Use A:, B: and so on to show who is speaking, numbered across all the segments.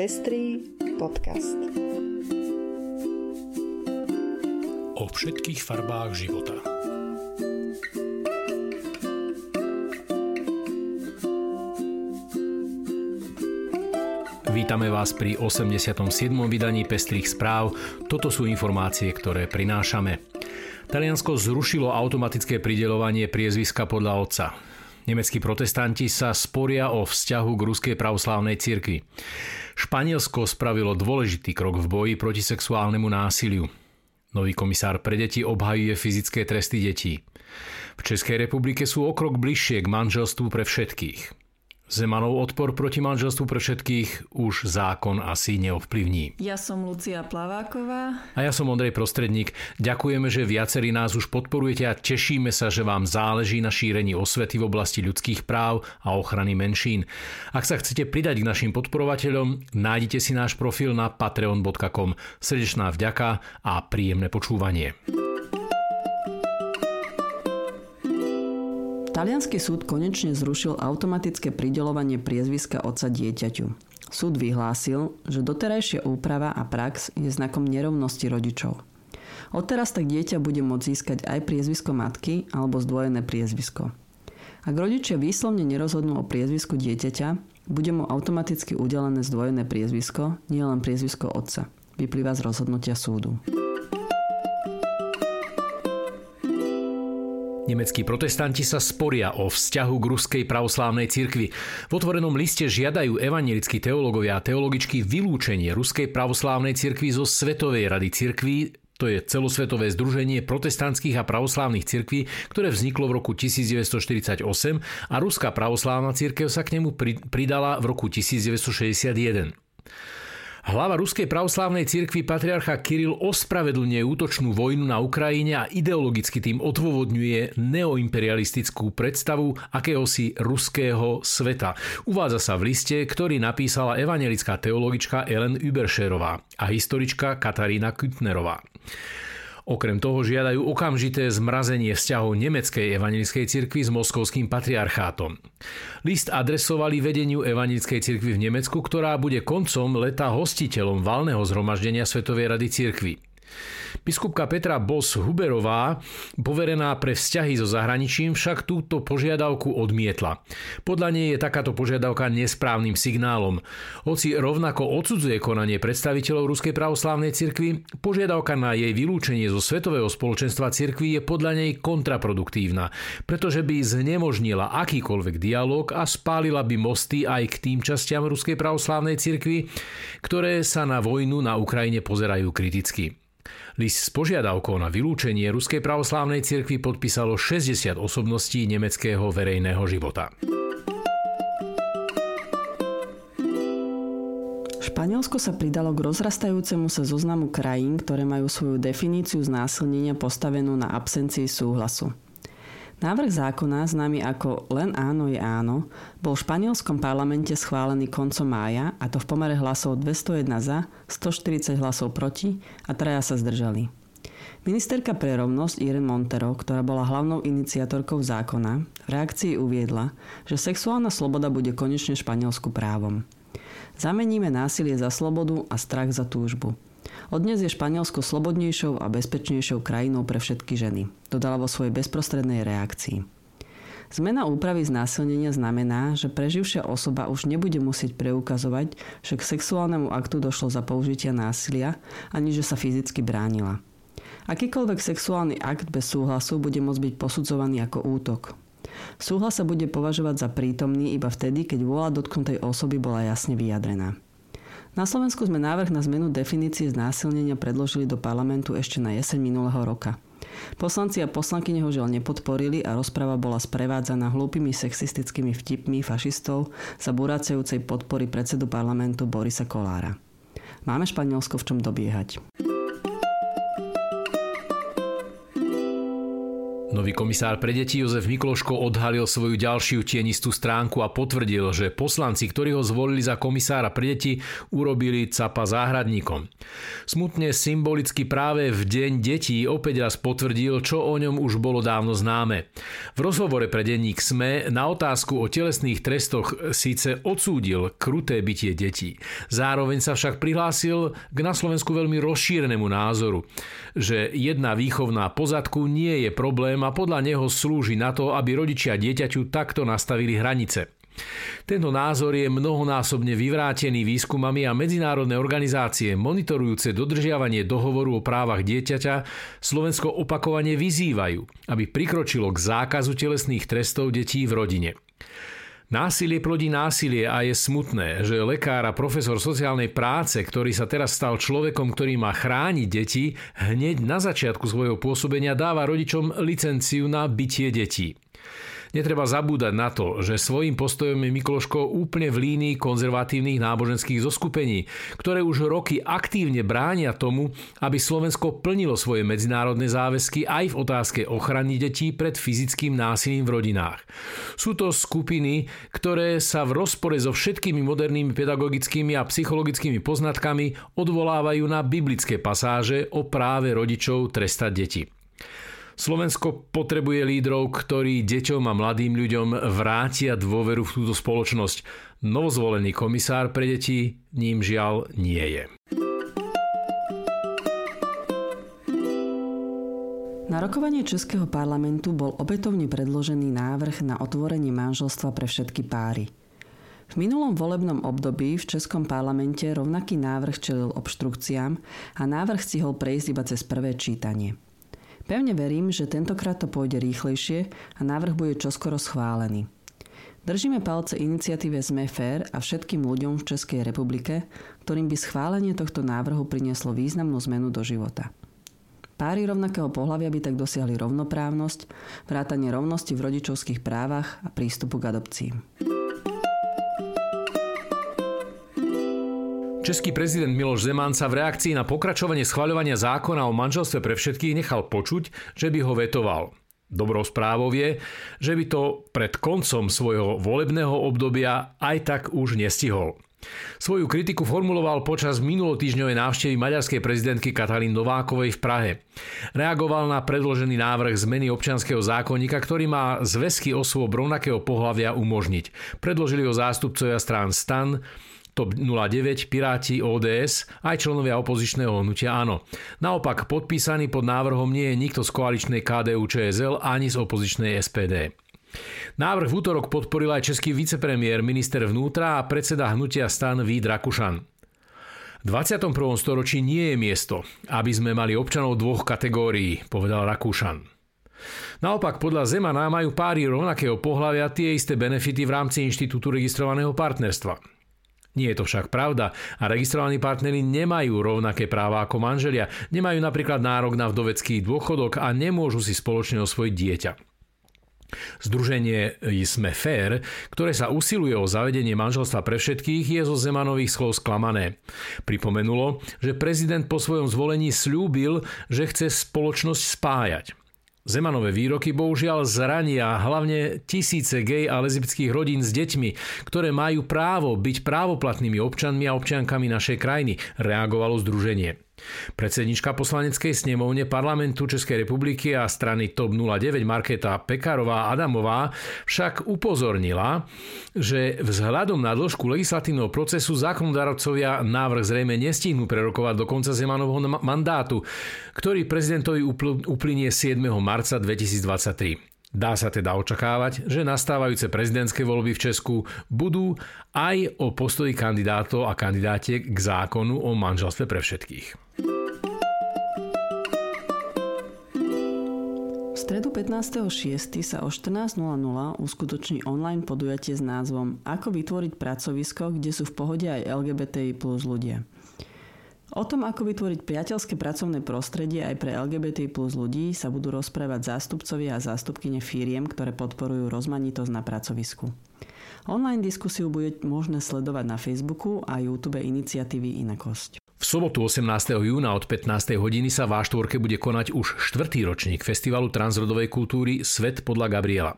A: Pestrý podcast.
B: O všetkých farbách života. Vítame vás pri 87. vydaní Pestrých správ. Toto sú informácie, ktoré prinášame. Taliansko zrušilo automatické pridelovanie priezviska podľa otca. Nemeckí protestanti sa sporia o vzťahu k ruskej pravoslávnej cirkvi. Španielsko spravilo dôležitý krok v boji proti sexuálnemu násiliu. Nový komisár pre deti obhajuje fyzické tresty detí. V Českej republike sú o krok bližšie k manželstvu pre všetkých. Zemanov odpor proti manželstvu pre všetkých už zákon asi neovplyvní.
C: Ja som Lucia Plaváková.
B: A ja som Ondrej Prostredník. Ďakujeme, že viacerí nás už podporujete a tešíme sa, že vám záleží na šírení osvety v oblasti ľudských práv a ochrany menšín. Ak sa chcete pridať k našim podporovateľom, nájdite si náš profil na patreon.com. Srdečná vďaka a príjemné počúvanie.
C: Talianský súd konečne zrušil automatické pridelovanie priezviska otca dieťaťu. Súd vyhlásil, že doterajšia úprava a prax je znakom nerovnosti rodičov. Odteraz tak dieťa bude môcť získať aj priezvisko matky alebo zdvojené priezvisko. Ak rodičia výslovne nerozhodnú o priezvisku dieťaťa, bude mu automaticky udelené zdvojené priezvisko, nielen priezvisko otca. Vyplýva z rozhodnutia súdu.
B: Nemeckí protestanti sa sporia o vzťahu k ruskej pravoslávnej cirkvi. V otvorenom liste žiadajú evanelickí teológovia a teologičky vylúčenie ruskej pravoslávnej cirkvi zo Svetovej rady cirkví, to je celosvetové združenie protestantských a pravoslávnych cirkví, ktoré vzniklo v roku 1948 a Ruská pravoslávna cirkev sa k nemu pridala v roku 1961. Hlava Ruskej pravoslávnej cirkvi patriarcha Kiril ospravedlňuje útočnú vojnu na Ukrajine a ideologicky tým odôvodňuje neoimperialistickú predstavu akéhosi ruského sveta. Uvádza sa v liste, ktorý napísala evangelická teologička Ellen Überscherová a historička Katarína Kütnerová. Okrem toho žiadajú okamžité zmrazenie vzťahov nemeckej evangelickej cirkvi s moskovským patriarchátom. List adresovali vedeniu evangelickej cirkvi v Nemecku, ktorá bude koncom leta hostiteľom valného zhromaždenia Svetovej rady cirkvi. Biskupka Petra Bos Huberová, poverená pre vzťahy so zahraničím, však túto požiadavku odmietla. Podľa nej je takáto požiadavka nesprávnym signálom. Hoci rovnako odsudzuje konanie predstaviteľov Ruskej pravoslávnej cirkvi, požiadavka na jej vylúčenie zo Svetového spoločenstva cirkvi je podľa nej kontraproduktívna, pretože by znemožnila akýkoľvek dialog a spálila by mosty aj k tým častiam Ruskej pravoslávnej cirkvi, ktoré sa na vojnu na Ukrajine pozerajú kriticky. List s požiadavkou na vylúčenie Ruskej pravoslávnej cirkvi podpísalo 60 osobností nemeckého verejného života.
C: Španielsko sa pridalo k rozrastajúcemu sa zoznamu krajín, ktoré majú svoju definíciu znásilnenia postavenú na absencii súhlasu. Návrh zákona, známy ako Len áno je áno, bol v španielskom parlamente schválený koncom mája a to v pomere hlasov 201 za, 140 hlasov proti a traja sa zdržali. Ministerka pre rovnosť Irene Montero, ktorá bola hlavnou iniciatorkou zákona, v reakcii uviedla, že sexuálna sloboda bude konečne Španielsku právom. Zameníme násilie za slobodu a strach za túžbu. Odnes je Španielsko slobodnejšou a bezpečnejšou krajinou pre všetky ženy, dodala vo svojej bezprostrednej reakcii. Zmena úpravy znásilnenia znamená, že preživšia osoba už nebude musieť preukazovať, že k sexuálnemu aktu došlo za použitia násilia, ani že sa fyzicky bránila. Akýkoľvek sexuálny akt bez súhlasu bude môcť byť posudzovaný ako útok. Súhlas sa bude považovať za prítomný iba vtedy, keď vôľa dotknutej osoby bola jasne vyjadrená. Na Slovensku sme návrh na zmenu definície znásilnenia predložili do parlamentu ešte na jeseň minulého roka. Poslanci a poslanky ho žiaľ nepodporili a rozprava bola sprevádzaná hlúpými sexistickými vtipmi fašistov za burácajúcej podpory predsedu parlamentu Borisa Kolára. Máme Španielsko v čom dobiehať.
B: Nový komisár pre deti Jozef Mikloško odhalil svoju ďalšiu tienistú stránku a potvrdil, že poslanci, ktorí ho zvolili za komisára pre deti, urobili capa záhradníkom. Smutne symbolicky práve v deň detí opäť raz potvrdil, čo o ňom už bolo dávno známe. V rozhovore pre denník SME na otázku o telesných trestoch síce odsúdil kruté bytie detí. Zároveň sa však prihlásil k na Slovensku veľmi rozšírenému názoru, že jedna výchovná pozadku nie je problém a podľa neho slúži na to, aby rodičia dieťaťu takto nastavili hranice. Tento názor je mnohonásobne vyvrátený výskumami a medzinárodné organizácie monitorujúce dodržiavanie dohovoru o právach dieťaťa Slovensko opakovane vyzývajú, aby prikročilo k zákazu telesných trestov detí v rodine. Násilie plodí násilie a je smutné, že lekár a profesor sociálnej práce, ktorý sa teraz stal človekom, ktorý má chrániť deti, hneď na začiatku svojho pôsobenia dáva rodičom licenciu na bytie detí. Netreba zabúdať na to, že svojím postojom je Mikloško úplne v línii konzervatívnych náboženských zoskupení, ktoré už roky aktívne bránia tomu, aby Slovensko plnilo svoje medzinárodné záväzky aj v otázke ochrany detí pred fyzickým násilím v rodinách. Sú to skupiny, ktoré sa v rozpore so všetkými modernými pedagogickými a psychologickými poznatkami odvolávajú na biblické pasáže o práve rodičov trestať deti. Slovensko potrebuje lídrov, ktorí deťom a mladým ľuďom vrátia dôveru v túto spoločnosť. Novozvolený komisár pre deti ním žiaľ nie je.
C: Na rokovanie Českého parlamentu bol opätovne predložený návrh na otvorenie manželstva pre všetky páry. V minulom volebnom období v Českom parlamente rovnaký návrh čelil obštrukciám a návrh stihol prejsť iba cez prvé čítanie. Pevne verím, že tentokrát to pôjde rýchlejšie a návrh bude čoskoro schválený. Držíme palce iniciatíve Sme Fair a všetkým ľuďom v Českej republike, ktorým by schválenie tohto návrhu prinieslo významnú zmenu do života. Páry rovnakého pohľavia by tak dosiahli rovnoprávnosť, vrátanie rovnosti v rodičovských právach a prístupu k adopcii.
B: Český prezident Miloš Zeman sa v reakcii na pokračovanie schvaľovania zákona o manželstve pre všetkých nechal počuť, že by ho vetoval. Dobrou správou je, že by to pred koncom svojho volebného obdobia aj tak už nestihol. Svoju kritiku formuloval počas minulotýždňovej návštevy maďarskej prezidentky Katalín Novákovej v Prahe. Reagoval na predložený návrh zmeny občianského zákonníka, ktorý má zväzky osôb rovnakého pohľavia umožniť. Predložili ho zástupcovia strán STAN, TOP 09, Piráti, ODS, aj členovia opozičného hnutia Áno. Naopak, podpísaný pod návrhom nie je nikto z koaličnej KDU ČSL ani z opozičnej SPD. Návrh v útorok podporil aj český vicepremiér, minister vnútra a predseda hnutia stan Vít Rakušan. V 21. storočí nie je miesto, aby sme mali občanov dvoch kategórií, povedal Rakúšan. Naopak, podľa Zemana majú páry rovnakého pohľavia tie isté benefity v rámci Inštitútu registrovaného partnerstva. Nie je to však pravda a registrovaní partnery nemajú rovnaké práva ako manželia, nemajú napríklad nárok na vdovecký dôchodok a nemôžu si spoločne osvojiť dieťa. Združenie Sme Fair, ktoré sa usiluje o zavedenie manželstva pre všetkých, je zo Zemanových slov sklamané. Pripomenulo, že prezident po svojom zvolení slúbil, že chce spoločnosť spájať. Zemanové výroky bohužiaľ zrania hlavne tisíce gej a lesbických rodín s deťmi, ktoré majú právo byť právoplatnými občanmi a občiankami našej krajiny, reagovalo združenie. Predsednička poslaneckej snemovne parlamentu Českej republiky a strany TOP 09 Marketa Pekarová Adamová však upozornila, že vzhľadom na dĺžku legislatívneho procesu zákonodarovcovia návrh zrejme nestihnú prerokovať do konca Zemanovho mandátu, ktorý prezidentovi uplynie 7. marca 2023. Dá sa teda očakávať, že nastávajúce prezidentské voľby v Česku budú aj o postoji kandidátov a kandidátiek k zákonu o manželstve pre všetkých.
C: V stredu 15.6. sa o 14.00 uskutoční online podujatie s názvom Ako vytvoriť pracovisko, kde sú v pohode aj LGBTI plus ľudia. O tom, ako vytvoriť priateľské pracovné prostredie aj pre LGBT plus ľudí sa budú rozprávať zástupcovia a zástupkyne firiem, ktoré podporujú rozmanitosť na pracovisku. Online diskusiu bude možné sledovať na Facebooku a YouTube iniciatívy Inakosť.
B: V sobotu 18. júna od 15. hodiny sa v A4 bude konať už štvrtý ročník Festivalu transrodovej kultúry Svet podľa Gabriela.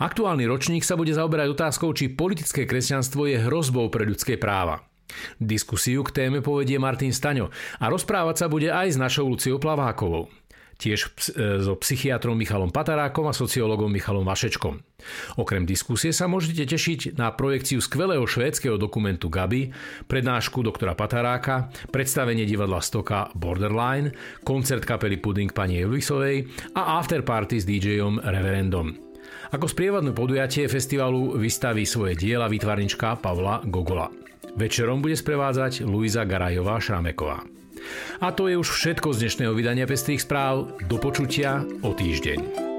B: Aktuálny ročník sa bude zaoberať otázkou, či politické kresťanstvo je hrozbou pre ľudské práva. Diskusiu k téme povedie Martin Staňo a rozprávať sa bude aj s našou Luciou Plavákovou tiež e, so psychiatrom Michalom Patarákom a sociológom Michalom Vašečkom. Okrem diskusie sa môžete tešiť na projekciu skvelého švédskeho dokumentu Gabi, prednášku doktora Pataráka, predstavenie divadla Stoka Borderline, koncert kapely Pudding pani Elisovej a afterparty s DJom Reverendom. Ako sprievadnú podujatie festivalu vystaví svoje diela výtvarnička Pavla Gogola. Večerom bude sprevádzať Luisa Garajová Šrameková. A to je už všetko z dnešného vydania Pestrých správ. Do počutia o týždeň.